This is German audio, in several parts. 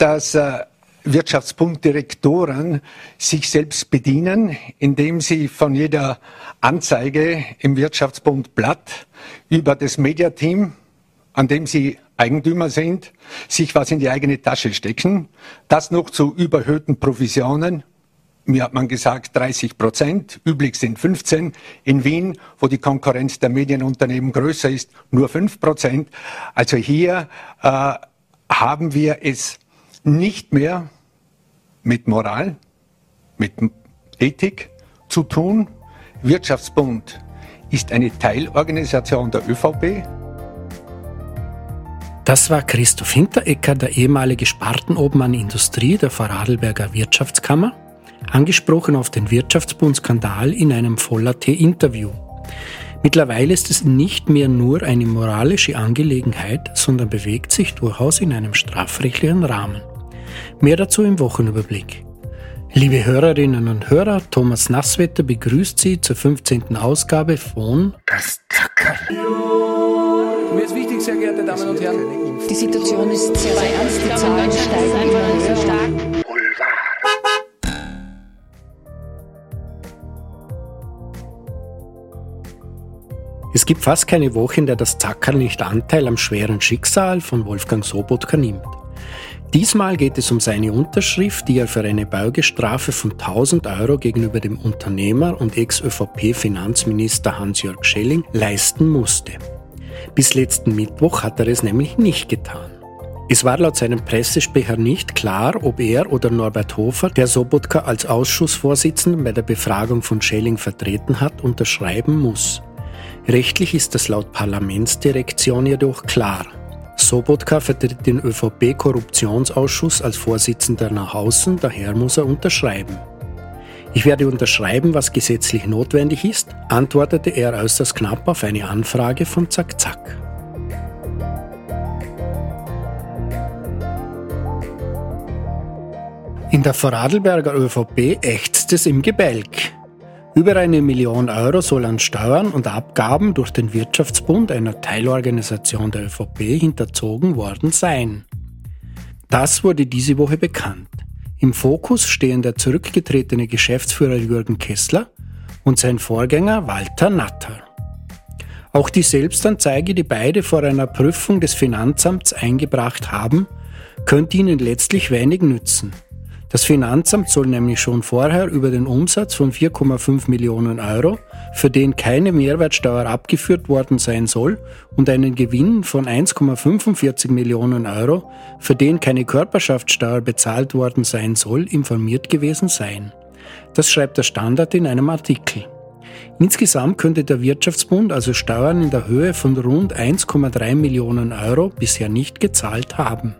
dass äh, Wirtschaftsbunddirektoren sich selbst bedienen, indem sie von jeder Anzeige im Wirtschaftsbund Blatt über das Mediateam, an dem sie Eigentümer sind, sich was in die eigene Tasche stecken, das noch zu überhöhten Provisionen. Mir hat man gesagt 30 Prozent, üblich sind 15. In Wien, wo die Konkurrenz der Medienunternehmen größer ist, nur 5 Prozent. Also hier äh, haben wir es nicht mehr mit Moral, mit Ethik zu tun. Wirtschaftsbund ist eine Teilorganisation der ÖVP. Das war Christoph Hinterecker, der ehemalige Spartenobmann Industrie der Vorarlberger Wirtschaftskammer, angesprochen auf den Wirtschaftsbundskandal in einem Voller-T-Interview. Mittlerweile ist es nicht mehr nur eine moralische Angelegenheit, sondern bewegt sich durchaus in einem strafrechtlichen Rahmen. Mehr dazu im Wochenüberblick. Liebe Hörerinnen und Hörer, Thomas Nasswetter begrüßt Sie zur 15. Ausgabe von Das Zackerl. Mir ist wichtig, sehr geehrte Damen und Herren. Die Situation ist sehr, sehr ernst. Die Zahlen steigen immer höher. Stark. Es gibt fast keine Woche, in der das Zackerl nicht Anteil am schweren Schicksal von Wolfgang Sobotka nimmt. Diesmal geht es um seine Unterschrift, die er für eine Beugestrafe von 1000 Euro gegenüber dem Unternehmer und Ex-ÖVP-Finanzminister Hans-Jörg Schelling leisten musste. Bis letzten Mittwoch hat er es nämlich nicht getan. Es war laut seinem Pressesprecher nicht klar, ob er oder Norbert Hofer, der Sobotka als Ausschussvorsitzenden bei der Befragung von Schelling vertreten hat, unterschreiben muss. Rechtlich ist das laut Parlamentsdirektion jedoch klar. Sobotka vertritt den ÖVP-Korruptionsausschuss als Vorsitzender nach außen, daher muss er unterschreiben. Ich werde unterschreiben, was gesetzlich notwendig ist, antwortete er äußerst knapp auf eine Anfrage von Zack Zack. In der Vorarlberger ÖVP ächzt es im Gebälk. Über eine Million Euro soll an Steuern und Abgaben durch den Wirtschaftsbund, einer Teilorganisation der ÖVP, hinterzogen worden sein. Das wurde diese Woche bekannt. Im Fokus stehen der zurückgetretene Geschäftsführer Jürgen Kessler und sein Vorgänger Walter Natter. Auch die Selbstanzeige, die beide vor einer Prüfung des Finanzamts eingebracht haben, könnte ihnen letztlich wenig nützen. Das Finanzamt soll nämlich schon vorher über den Umsatz von 4,5 Millionen Euro, für den keine Mehrwertsteuer abgeführt worden sein soll, und einen Gewinn von 1,45 Millionen Euro, für den keine Körperschaftssteuer bezahlt worden sein soll, informiert gewesen sein. Das schreibt der Standard in einem Artikel. Insgesamt könnte der Wirtschaftsbund also Steuern in der Höhe von rund 1,3 Millionen Euro bisher nicht gezahlt haben.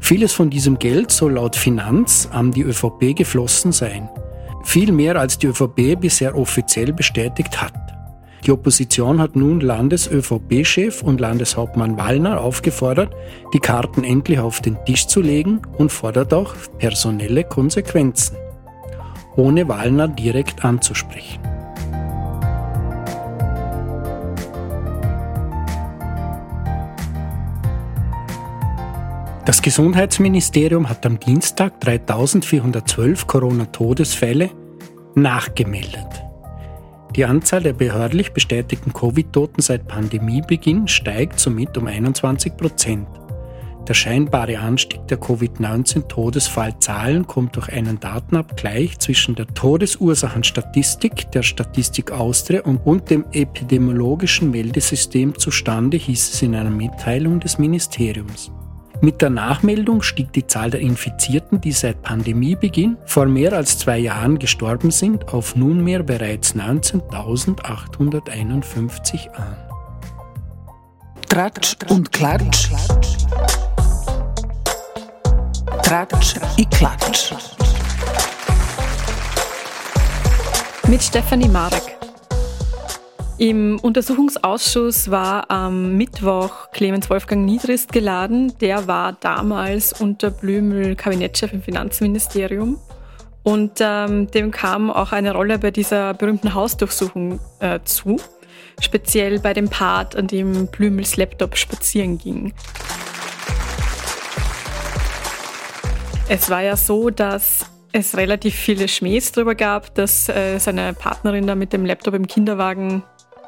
Vieles von diesem Geld soll laut Finanz an die ÖVP geflossen sein. Viel mehr als die ÖVP bisher offiziell bestätigt hat. Die Opposition hat nun Landes-ÖVP-Chef und Landeshauptmann Wallner aufgefordert, die Karten endlich auf den Tisch zu legen und fordert auch personelle Konsequenzen, ohne Wallner direkt anzusprechen. Das Gesundheitsministerium hat am Dienstag 3412 Corona-Todesfälle nachgemeldet. Die Anzahl der behördlich bestätigten Covid-Toten seit Pandemiebeginn steigt somit um 21 Prozent. Der scheinbare Anstieg der Covid-19-Todesfallzahlen kommt durch einen Datenabgleich zwischen der Todesursachenstatistik der Statistik Austria und, und dem epidemiologischen Meldesystem zustande, hieß es in einer Mitteilung des Ministeriums. Mit der Nachmeldung stieg die Zahl der Infizierten, die seit Pandemiebeginn vor mehr als zwei Jahren gestorben sind, auf nunmehr bereits 19.851 an. Tratsch und Klatsch. Tratsch i Klatsch. Mit Stefanie Marek. Im Untersuchungsausschuss war am Mittwoch Clemens Wolfgang Niedrist geladen. Der war damals unter Blümel Kabinettschef im Finanzministerium. Und ähm, dem kam auch eine Rolle bei dieser berühmten Hausdurchsuchung äh, zu. Speziell bei dem Part, an dem Blümels Laptop spazieren ging. Es war ja so, dass es relativ viele Schmähs darüber gab, dass äh, seine Partnerin da mit dem Laptop im Kinderwagen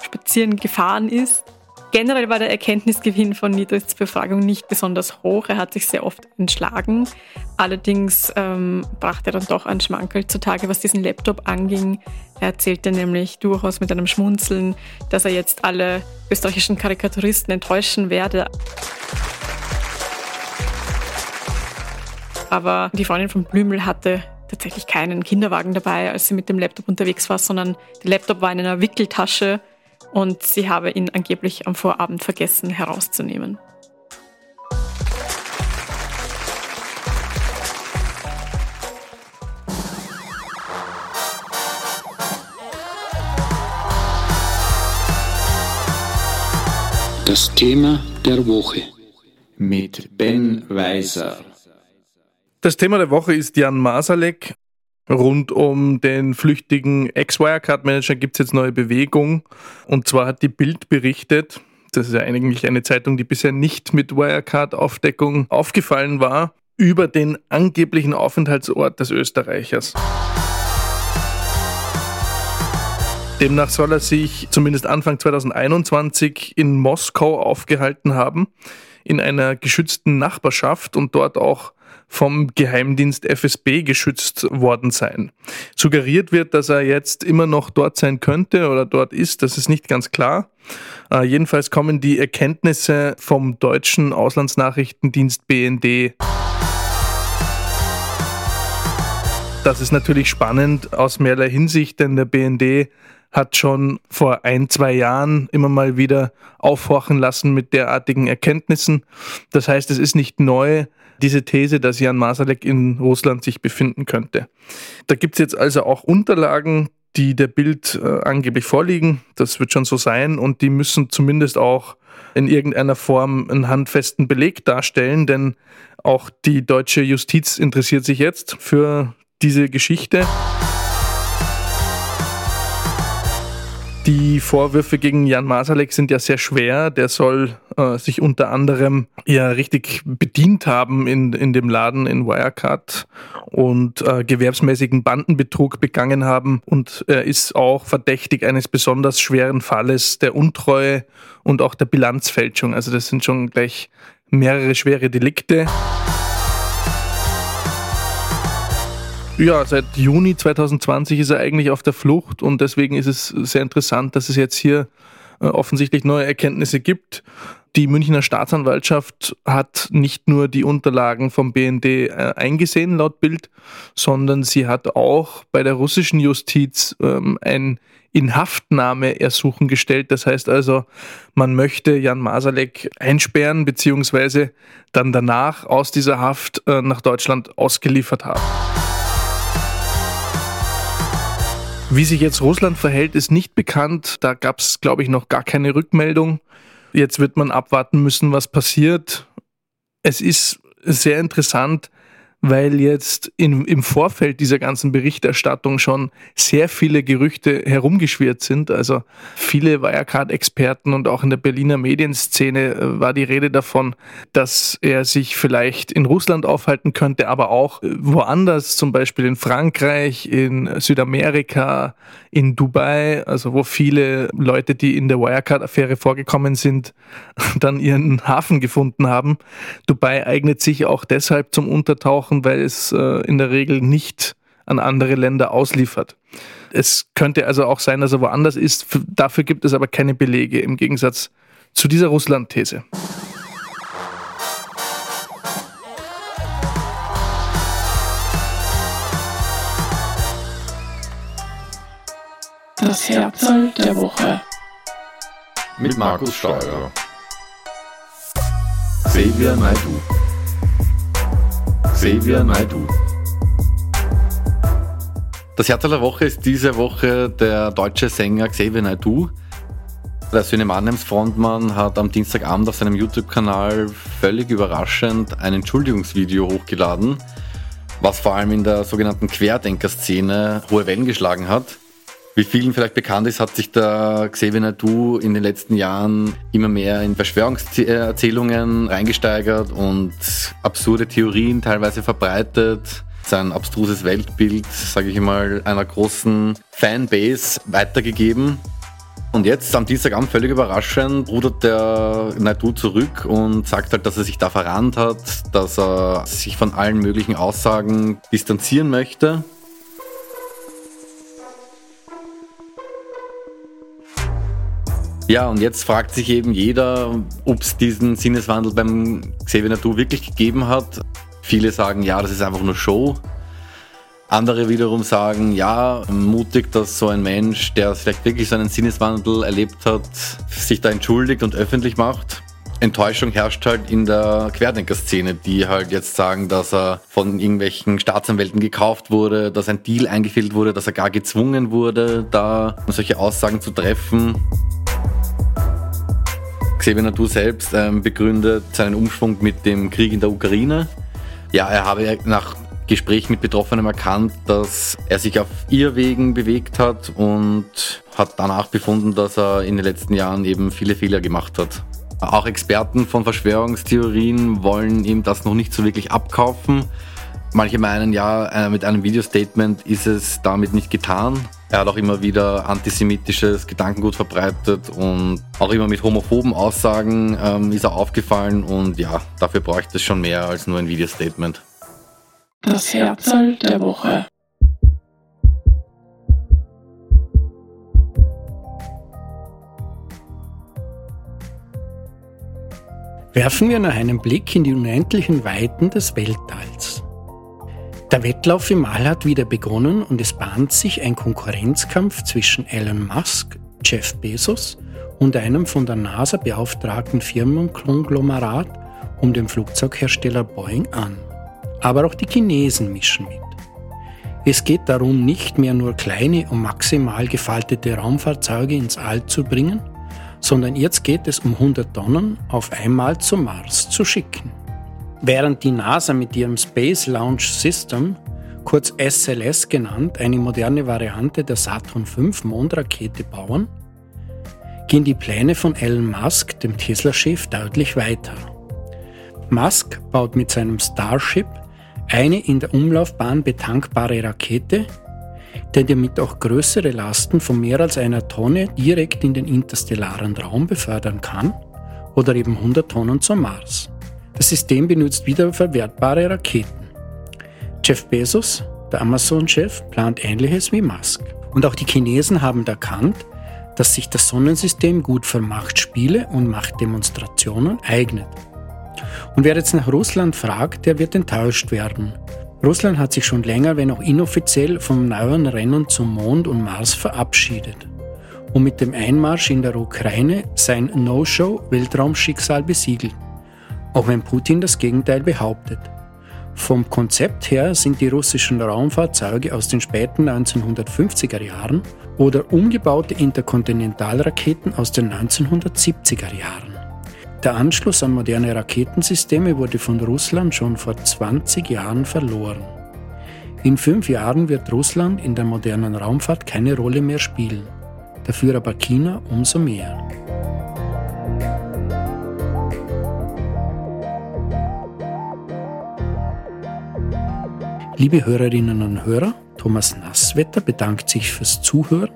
spazieren gefahren ist. Generell war der Erkenntnisgewinn von Niedrists Befragung nicht besonders hoch. Er hat sich sehr oft entschlagen. Allerdings ähm, brachte er dann doch einen Schmankerl zutage, was diesen Laptop anging. Er erzählte nämlich durchaus mit einem Schmunzeln, dass er jetzt alle österreichischen Karikaturisten enttäuschen werde. Aber die Freundin von Blümel hatte tatsächlich keinen Kinderwagen dabei, als sie mit dem Laptop unterwegs war, sondern der Laptop war in einer Wickeltasche und sie habe ihn angeblich am Vorabend vergessen herauszunehmen. Das Thema der Woche mit Ben Weiser. Das Thema der Woche ist Jan Masalek. Rund um den flüchtigen Ex-Wirecard-Manager gibt es jetzt neue Bewegung. Und zwar hat die Bild berichtet, das ist ja eigentlich eine Zeitung, die bisher nicht mit Wirecard-Aufdeckung aufgefallen war, über den angeblichen Aufenthaltsort des Österreichers. Demnach soll er sich zumindest Anfang 2021 in Moskau aufgehalten haben, in einer geschützten Nachbarschaft und dort auch vom Geheimdienst FSB geschützt worden sein. Suggeriert wird, dass er jetzt immer noch dort sein könnte oder dort ist, das ist nicht ganz klar. Äh, jedenfalls kommen die Erkenntnisse vom deutschen Auslandsnachrichtendienst BND. Das ist natürlich spannend aus mehrerlei Hinsicht, denn der BND hat schon vor ein, zwei Jahren immer mal wieder aufhorchen lassen mit derartigen Erkenntnissen. Das heißt, es ist nicht neu, diese These, dass Jan Masalek in Russland sich befinden könnte. Da gibt es jetzt also auch Unterlagen, die der Bild äh, angeblich vorliegen. Das wird schon so sein und die müssen zumindest auch in irgendeiner Form einen handfesten Beleg darstellen, denn auch die deutsche Justiz interessiert sich jetzt für diese Geschichte. Die Vorwürfe gegen Jan Masalek sind ja sehr schwer. Der soll äh, sich unter anderem ja richtig bedient haben in, in dem Laden in Wirecard und äh, gewerbsmäßigen Bandenbetrug begangen haben. Und er ist auch verdächtig eines besonders schweren Falles der Untreue und auch der Bilanzfälschung. Also das sind schon gleich mehrere schwere Delikte. Ja, seit Juni 2020 ist er eigentlich auf der Flucht und deswegen ist es sehr interessant, dass es jetzt hier äh, offensichtlich neue Erkenntnisse gibt. Die Münchner Staatsanwaltschaft hat nicht nur die Unterlagen vom BND äh, eingesehen, laut Bild, sondern sie hat auch bei der russischen Justiz ähm, ein Inhaftnahmeersuchen gestellt. Das heißt also, man möchte Jan Masalek einsperren beziehungsweise dann danach aus dieser Haft äh, nach Deutschland ausgeliefert haben. Wie sich jetzt Russland verhält, ist nicht bekannt. Da gab es, glaube ich, noch gar keine Rückmeldung. Jetzt wird man abwarten müssen, was passiert. Es ist sehr interessant, weil jetzt in, im Vorfeld dieser ganzen Berichterstattung schon sehr viele Gerüchte herumgeschwirrt sind. Also viele Wirecard-Experten und auch in der Berliner Medienszene äh, war die Rede davon, dass er sich vielleicht in Russland aufhalten könnte, aber auch äh, woanders, zum Beispiel in Frankreich, in Südamerika, in Dubai, also wo viele Leute, die in der Wirecard-Affäre vorgekommen sind, dann ihren Hafen gefunden haben. Dubai eignet sich auch deshalb zum Untertauchen machen, weil es äh, in der Regel nicht an andere Länder ausliefert. Es könnte also auch sein, dass er woanders ist. Dafür gibt es aber keine Belege im Gegensatz zu dieser Russland-These. Das Herzl der Woche. Mit Markus Steuer. Xavier Naidu. Xavier Naidu. Das Herz der Woche ist diese Woche der deutsche Sänger Xavier Naidu. Der Söhne Mannheims Frontmann hat am Dienstagabend auf seinem YouTube-Kanal völlig überraschend ein Entschuldigungsvideo hochgeladen, was vor allem in der sogenannten Querdenker-Szene hohe Wellen geschlagen hat. Wie vielen vielleicht bekannt ist, hat sich der Xavier Nadu in den letzten Jahren immer mehr in Verschwörungserzählungen reingesteigert und absurde Theorien teilweise verbreitet. Sein abstruses Weltbild, sage ich mal, einer großen Fanbase weitergegeben. Und jetzt am Dienstagabend völlig überraschend rudert der Naidu zurück und sagt halt, dass er sich da verrannt hat, dass er sich von allen möglichen Aussagen distanzieren möchte. Ja, und jetzt fragt sich eben jeder, ob es diesen Sinneswandel beim Xavier Nadu wirklich gegeben hat. Viele sagen, ja, das ist einfach nur Show. Andere wiederum sagen, ja, mutig, dass so ein Mensch, der vielleicht wirklich so einen Sinneswandel erlebt hat, sich da entschuldigt und öffentlich macht. Enttäuschung herrscht halt in der Querdenker-Szene, die halt jetzt sagen, dass er von irgendwelchen Staatsanwälten gekauft wurde, dass ein Deal eingefehlt wurde, dass er gar gezwungen wurde, da solche Aussagen zu treffen. Xavier Nadu selbst ähm, begründet seinen Umschwung mit dem Krieg in der Ukraine. Ja, er habe nach Gespräch mit Betroffenen erkannt, dass er sich auf Irrwegen bewegt hat und hat danach befunden, dass er in den letzten Jahren eben viele Fehler gemacht hat. Auch Experten von Verschwörungstheorien wollen ihm das noch nicht so wirklich abkaufen. Manche meinen, ja, äh, mit einem Videostatement ist es damit nicht getan. Er hat auch immer wieder antisemitisches Gedankengut verbreitet und auch immer mit homophoben Aussagen ähm, ist er aufgefallen und ja, dafür bräuchte es schon mehr als nur ein Videostatement. Das Herzl der Woche. Werfen wir noch einen Blick in die unendlichen Weiten des Weltalls. Der Wettlauf im All hat wieder begonnen und es bahnt sich ein Konkurrenzkampf zwischen Elon Musk, Jeff Bezos und einem von der NASA beauftragten Firmenkonglomerat um den Flugzeughersteller Boeing an. Aber auch die Chinesen mischen mit. Es geht darum, nicht mehr nur kleine und maximal gefaltete Raumfahrzeuge ins All zu bringen, sondern jetzt geht es um 100 Tonnen auf einmal zum Mars zu schicken. Während die NASA mit ihrem Space Launch System, kurz SLS genannt, eine moderne Variante der Saturn V Mondrakete bauen, gehen die Pläne von Elon Musk, dem Tesla-Chef, deutlich weiter. Musk baut mit seinem Starship eine in der Umlaufbahn betankbare Rakete, der damit auch größere Lasten von mehr als einer Tonne direkt in den interstellaren Raum befördern kann oder eben 100 Tonnen zum Mars. Das System benutzt wiederverwertbare Raketen. Jeff Bezos, der Amazon-Chef, plant ähnliches wie Musk. Und auch die Chinesen haben erkannt, dass sich das Sonnensystem gut für Machtspiele und Machtdemonstrationen eignet. Und wer jetzt nach Russland fragt, der wird enttäuscht werden. Russland hat sich schon länger, wenn auch inoffiziell, vom neuen Rennen zum Mond und Mars verabschiedet und mit dem Einmarsch in der Ukraine sein No-Show-Weltraumschicksal besiegelt auch wenn Putin das Gegenteil behauptet. Vom Konzept her sind die russischen Raumfahrzeuge aus den späten 1950er Jahren oder umgebaute Interkontinentalraketen aus den 1970er Jahren. Der Anschluss an moderne Raketensysteme wurde von Russland schon vor 20 Jahren verloren. In fünf Jahren wird Russland in der modernen Raumfahrt keine Rolle mehr spielen, dafür aber China umso mehr. Liebe Hörerinnen und Hörer, Thomas Nasswetter bedankt sich fürs Zuhören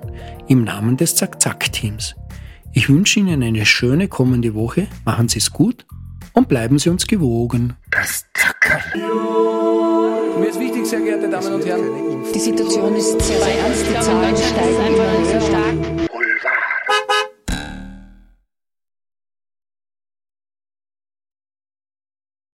im Namen des Zack-Zack-Teams. Ich wünsche Ihnen eine schöne kommende Woche, machen Sie es gut und bleiben Sie uns gewogen. Das Zackerl. Mir ist wichtig, sehr geehrte Damen und Herren. Die Situation ist sehr ernst, die Zahlen steigen immer höher.